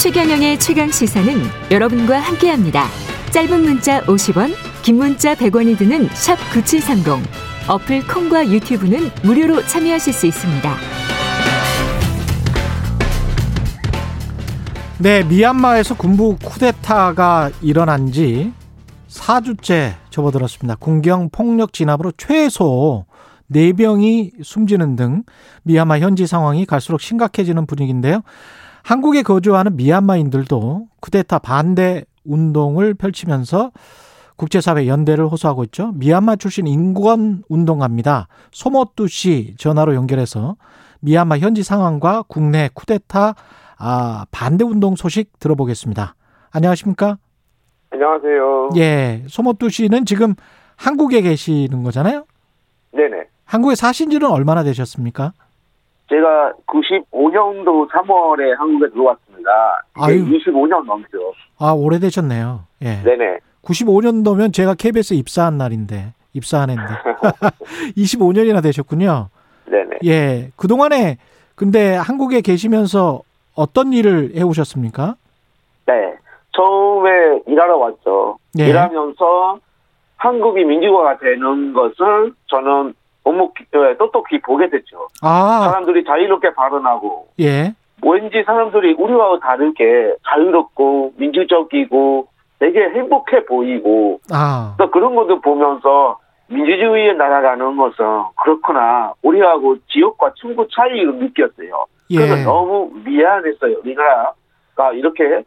최경영의 최강 시사는 여러분과 함께합니다. 짧은 문자 50원, 긴 문자 100원이 드는 샵 9730. 어플 콩과 유튜브는 무료로 참여하실 수 있습니다. 네, 미얀마에서 군부 쿠데타가 일어난 지 4주째 접어들었습니다. 군경 폭력 진압으로 최소 4명이 숨지는 등 미얀마 현지 상황이 갈수록 심각해지는 분위기인데요. 한국에 거주하는 미얀마인들도 쿠데타 반대 운동을 펼치면서 국제사회 연대를 호소하고 있죠. 미얀마 출신 인권 운동가입니다. 소모뚜 씨 전화로 연결해서 미얀마 현지 상황과 국내 쿠데타 아, 반대 운동 소식 들어보겠습니다. 안녕하십니까? 안녕하세요. 예, 소모뚜 씨는 지금 한국에 계시는 거잖아요? 네네. 한국에 사신 지는 얼마나 되셨습니까? 제가 95년도 3월에 한국에 들어왔습니다. 아유. 25년 넘죠. 아, 오래되셨네요. 예. 네네. 95년도면 제가 KBS에 입사한 날인데, 입사한 해인데. 25년이나 되셨군요. 네네. 예. 그동안에 근데 한국에 계시면서 어떤 일을 해 오셨습니까? 네. 처음에 일하러 왔죠. 예. 일하면서 한국이 민주화가 되는 것을 저는 너무 기- 예, 똑똑히 보게 됐죠. 아, 사람들이 자유롭게 발언하고 예. 왠지 사람들이 우리와 다르게 자유롭고 민주적이고 되게 행복해 보이고 아, 또 그런 것도 보면서 민주주의의 나라라는 것은 그렇구나 우리하고 지역과 충분 차이를 느꼈어요. 그래서 예. 너무 미안했어요. 우리나라가 이렇게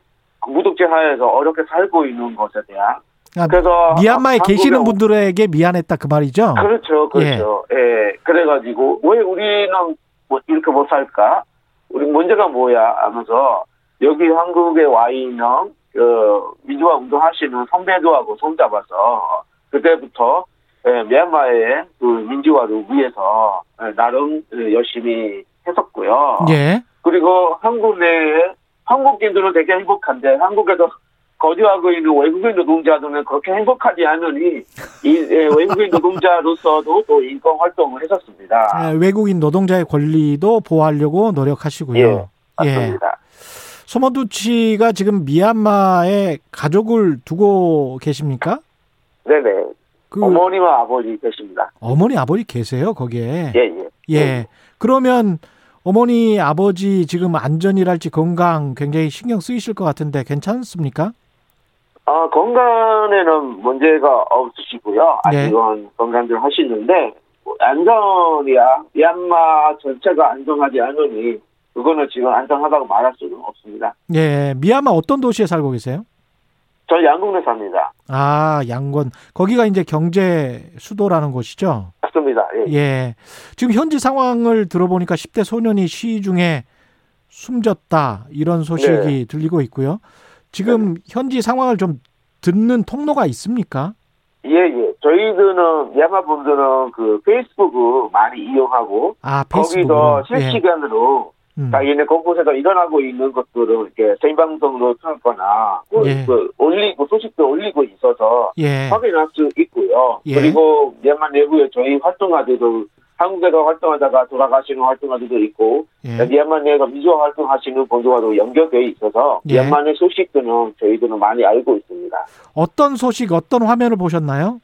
무독재 하에서 어렵게 살고 있는 것에 대한. 아, 그래서 미얀마에 계시는 오- 분들에게 미안했다 그 말이죠? 그렇죠, 그렇죠. 예. 그래가지고 왜 우리는 뭐 이렇게 못 살까? 우리 문제가 뭐야? 하면서 여기 한국에 와 있는 그 민주화 운동하시는 선배들하고 손잡아서 그때부터 예, 미얀마의 그 민주화를 위해서 예, 나름 예, 열심히 했었고요. 예. 그리고 한국 내에 한국인들은 되게 행복한데 한국에서 거주하고 있는 외국인 노동자들은 그렇게 행복하지 않으니 이 예, 외국인 노동자로서도 또 인권 활동을 했었습니다. 예, 외국인 노동자의 권리도 보호하려고 노력하시고요. 예, 맞습니다. 소모두치가 지금 미얀마에 가족을 두고 계십니까? 네네. 그 어머니와 아버지 계십니다. 어머니 아버지 계세요 거기에. 예, 예. 예. 그러면 어머니 아버지 지금 안전이랄지 건강 굉장히 신경 쓰이실 것 같은데 괜찮습니까? 아, 건강에는 문제가 없으시고요. 네. 아직은 건강들 하시는데, 뭐 안전이야. 미얀마 전체가 안정하지 않으니, 그거는 지금 안정하다고 말할 수는 없습니다. 예. 미얀마 어떤 도시에 살고 계세요? 저 양궁에 삽니다. 아, 양권. 거기가 이제 경제 수도라는 곳이죠. 맞습니다. 예. 예. 지금 현지 상황을 들어보니까 10대 소년이 시위 중에 숨졌다. 이런 소식이 들리고 있고요. 지금 현지 상황을 좀 듣는 통로가 있습니까? 예, 예. 저희들은, 미얀마 분들은 그 페이스북을 많이 이용하고, 아. 거기서 예. 실시간으로 음. 자기네 곳곳에서 일어나고 있는 것들을 이렇게 생방송으로 틀거나, 그, 예. 그 올리고, 소식도 올리고 있어서, 예. 확인할 수 있고요. 예. 그리고 미얀마 내부에 저희 활동가들도 한국에서 활동하다가 돌아가시는 활동가들도 있고 예. 미얀마 내에서 민주화 활동하시는 분들과도 연결돼 있어서 예. 미얀마 내 소식들은 저희들은 많이 알고 있습니다. 어떤 소식, 어떤 화면을 보셨나요?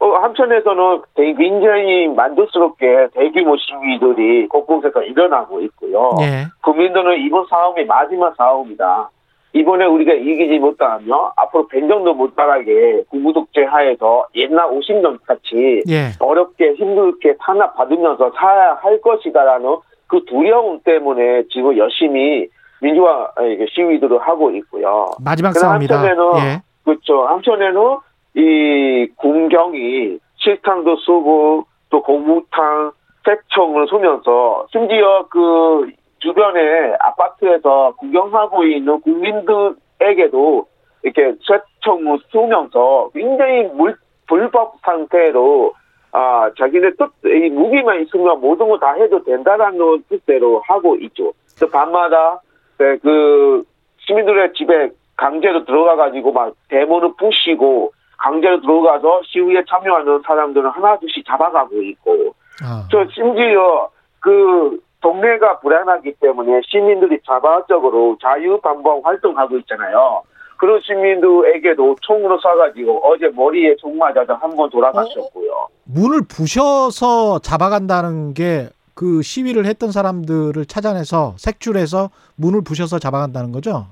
어, 한편에서는 되게 굉장히 만족스럽게 대규모 시위들이 곳곳에서 일어나고 있고요. 예. 국민들은 이번 싸움이 마지막 싸움이다. 이번에 우리가 이기지 못하면 앞으로 변정도 못하게 군부독재 하에서 옛날 50년 같이 예. 어렵게 힘들게 탄압받으면서 살아야 할 것이다라는 그 두려움 때문에 지금 열심히 민주화 시위들을 하고 있고요. 마지막 싸움이다. 한편에는 예. 그렇죠. 한편에는 이 군경이 실탄도 쏘고 또 고무탄, 색총을 쏘면서 심지어 그 주변에 아파트에서 구경하고 있는 국민들에게도 이렇게 쇠총을 쏘면서 굉장히 물, 불법 상태로 아 자기네 뜻, 이 무기만 있으면 모든 거 다 해도 된다라는 뜻대로 하고 있죠. 그래서 밤마다 네, 그 시민들의 집에 강제로 들어가가지고 막 대문을 부시고 강제로 들어가서 시위에 참여하는 사람들은 하나둘씩 잡아가고 있고 아. 저 심지어 그 동네가 불안하기 때문에 시민들이 자발적으로 자유방방 활동하고 있잖아요. 그런 시민들에게도 총으로 쏴가지고 어제 머리에 총 맞아서 한 번 돌아가셨고요. 문을 부셔서 잡아간다는 게 그 시위를 했던 사람들을 찾아내서 색출해서 문을 부셔서 잡아간다는 거죠?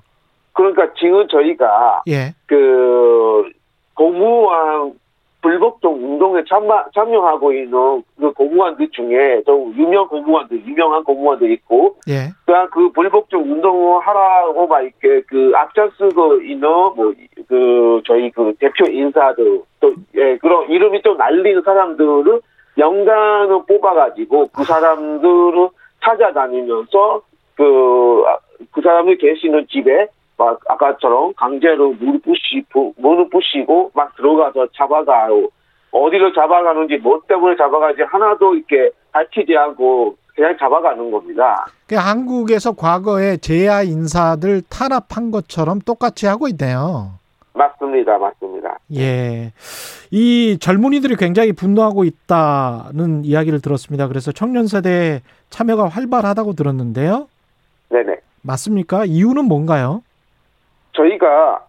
그러니까 지금 저희가 예. 그 고무왕 불복종 운동에 참마, 참여하고 있는 그 고무관들 중에 좀 유명 고무관들, 유명한 고무관들 있고, 예. 그냥 그 불복종 운동을 하라고 막 이렇게 그 앞장서고 있는 뭐 그 저희 그 대표 인사들 또 예, 그런 이름이 좀 날리는 사람들을 연간을 뽑아가지고 그 사람들을 찾아다니면서 그, 그 사람이 계시는 집에 막 아까처럼 강제로 물 부시고, 문을 부시고 막 들어가서 잡아가요. 어디를 잡아가는지 뭐 때문에 잡아가지 하나도 이렇게 밝히지 않고 그냥 잡아가는 겁니다. 그 한국에서 과거에 제야 인사들 탄압한 것처럼 똑같이 하고 있네요. 맞습니다. 맞습니다. 예. 이 젊은이들이 굉장히 분노하고 있다는 이야기를 들었습니다. 그래서 청년 세대 참여가 활발하다고 들었는데요. 네네. 맞습니까? 이유는 뭔가요? 저희가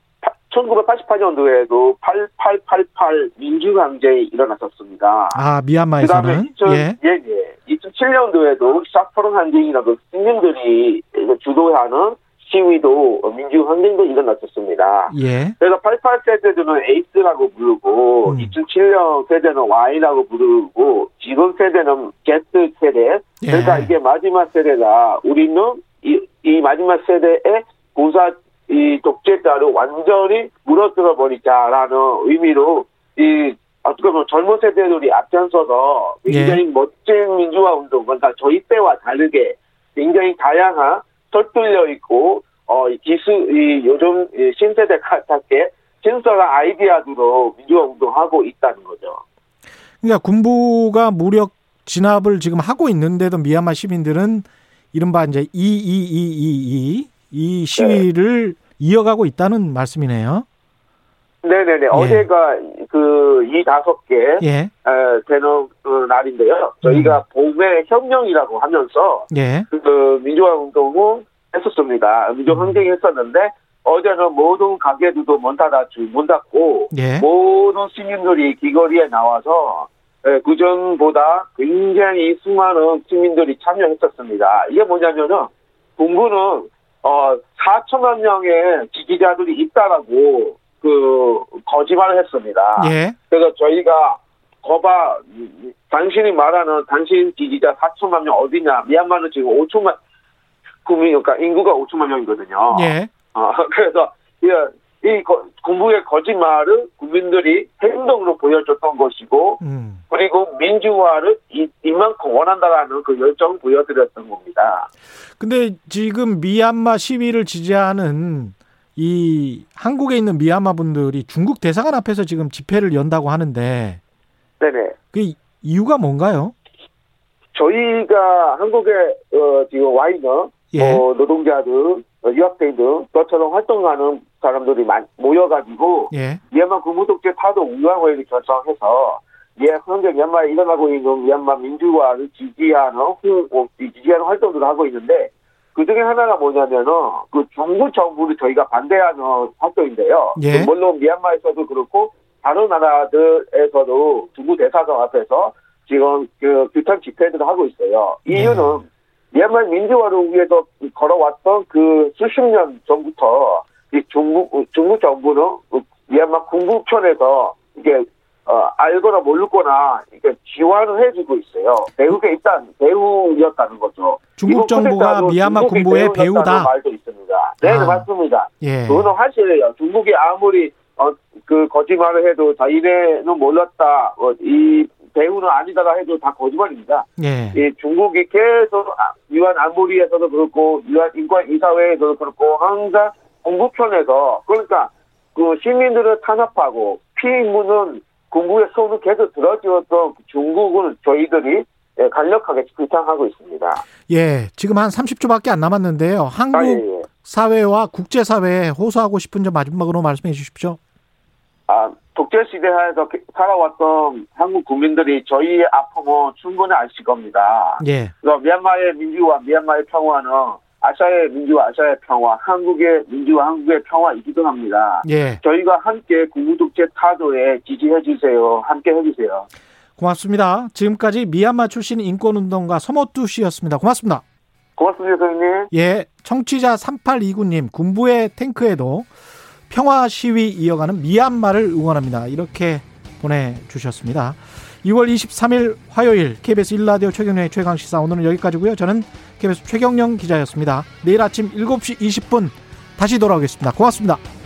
1988년도에도 8888 민주항쟁이 일어났었습니다. 아, 그 미얀마에서는 2000, 예. 예, 예. 2007년도에도 샤프론 항쟁이라고 시민들이 주도하는 시위도 민주항쟁도 일어났었습니다. 예. 그래서 88 세대들은 에이스라고 부르고 음. 2007년 세대는 Y라고 부르고 지금 세대는 Z 세대. 예. 그러니까 이게 마지막 세대다. 우리는 이, 이 마지막 세대의 고사 이 독재자를 완전히 무너뜨려 버리자라는 의미로 이 어떻게 보면 젊은 세대들이 앞장서서 굉장히 멋진 민주화 운동, 그러니까 저희 때와 다르게 굉장히 다양한 설득력 있고 어, 이 기술, 이 요즘 이 신세대 같게 신선한 아이디어들로 민주화 운동하고 있다는 거죠. 그러니까 군부가 무력 진압을 지금 하고 있는데도 미얀마 시민들은 이른바 이제 2222 이이 시위를 이어가고 있다는 말씀이네요. 네네네. 어제가 그 이 다섯 개 예. 에, 되는 그 날인데요. 저희가 봄의 혁명이라고 하면서 예. 그 민주화 운동을 했었습니다. 민주 항쟁 했었는데 어제는 모든 가게들도 문 닫았죠. 문 닫고 예. 모든 시민들이 길거리에 나와서 예, 그전보다 굉장히 수많은 시민들이 참여했었습니다. 이게 뭐냐면은 공부는 어 4천만 명의 지지자들이 있다라고 그 거짓말을 했습니다. 예. 그래서 저희가 거봐 당신이 말하는 당신 지지자 4천만 명 어디냐? 미얀마는 지금 5천만 국민 그러니까 인구가 5천만 명이거든요. 예. 어, 그래서 이, 이 거- 공부의 거짓말을 국민들이 행동으로 보여줬던 것이고 음. 그리고 민주화를 이, 이만큼 원한다라는 그 열정을 보여드렸던 겁니다. 근데 지금 미얀마 시위를 지지하는 이 한국에 있는 미얀마 분들이 중국 대사관 앞에서 지금 집회를 연다고 하는데 네네. 그 이유가 뭔가요? 저희가 한국에 어, 지금 와 있는 예. 어, 노동자들, 어, 유학생들, 저처럼 활동하는 사람들이 많, 모여가지고 예. 미얀마 군부독재 타도 운영회를 결성해서 예, 현재 미얀마에 일어나고 있는 미얀마 민주화를 지지하는 후- 어, 지지하는 활동들을 하고 있는데 그 중에 하나가 뭐냐면은 그 중국 정부를 저희가 반대하는 활동인데요. 예. 그 물론 미얀마에서도 그렇고 다른 나라들에서도 중국 대사관 앞에서 지금 그 규탄 집회들을 하고 있어요. 이유는 미얀마 민주화를 위해서 걸어왔던 그 수십 년 전부터 이 중국 중국 정부는 미얀마 군부 편에서 이게 어, 알거나 모르거나 이게 지원을 해주고 있어요. 배후가 일단 배후였다는 거죠. 중국 정부가 미얀마 군부의 배우다. 말도 있습니다. 네, 아. 맞습니다. 예. 그거는 사실이에요. 중국이 아무리 어, 그 거짓말을 해도 자기네는 몰랐다, 어, 이 배우는 아니다라 해도 다 거짓말입니다. 예. 이 중국이 계속 아, 유한 안보리에서도 그렇고 유한 인권 이사회에서도 그렇고 항상 공부편에서 그러니까 그 시민들을 탄압하고 피임무는 공부의 손을 계속 들어주었던 중국은 저희들이 예, 강력하게 규탄하고 있습니다. 예. 지금 한 30초밖에 안 남았는데요. 한국 아, 예, 예. 사회와 국제 사회에 호소하고 싶은 점 마지막으로 말씀해 주십시오. 아, 독재 시대하에서 살아왔던 한국 국민들이 저희의 아픔을 충분히 아실 겁니다. 예. 그래서 미얀마의 민주화, 미얀마의 평화는 아시아의 민주화, 아시아의 평화, 한국의 민주화, 한국의 평화이기도 합니다. 예. 저희가 함께 군부독재 타도에 지지해 주세요. 함께 해주세요. 고맙습니다. 지금까지 미얀마 출신 인권운동가 서모투 씨였습니다. 고맙습니다. 고맙습니다, 선생님. 예, 청취자 3829님, 군부의 탱크에도 평화 시위 이어가는 미얀마를 응원합니다. 이렇게 보내주셨습니다. 2월 23일 화요일 KBS 1라디오 최경영의 최강시사 오늘은 여기까지고요. 저는 KBS 최경영 기자였습니다. 내일 아침 7시 20분 다시 돌아오겠습니다. 고맙습니다.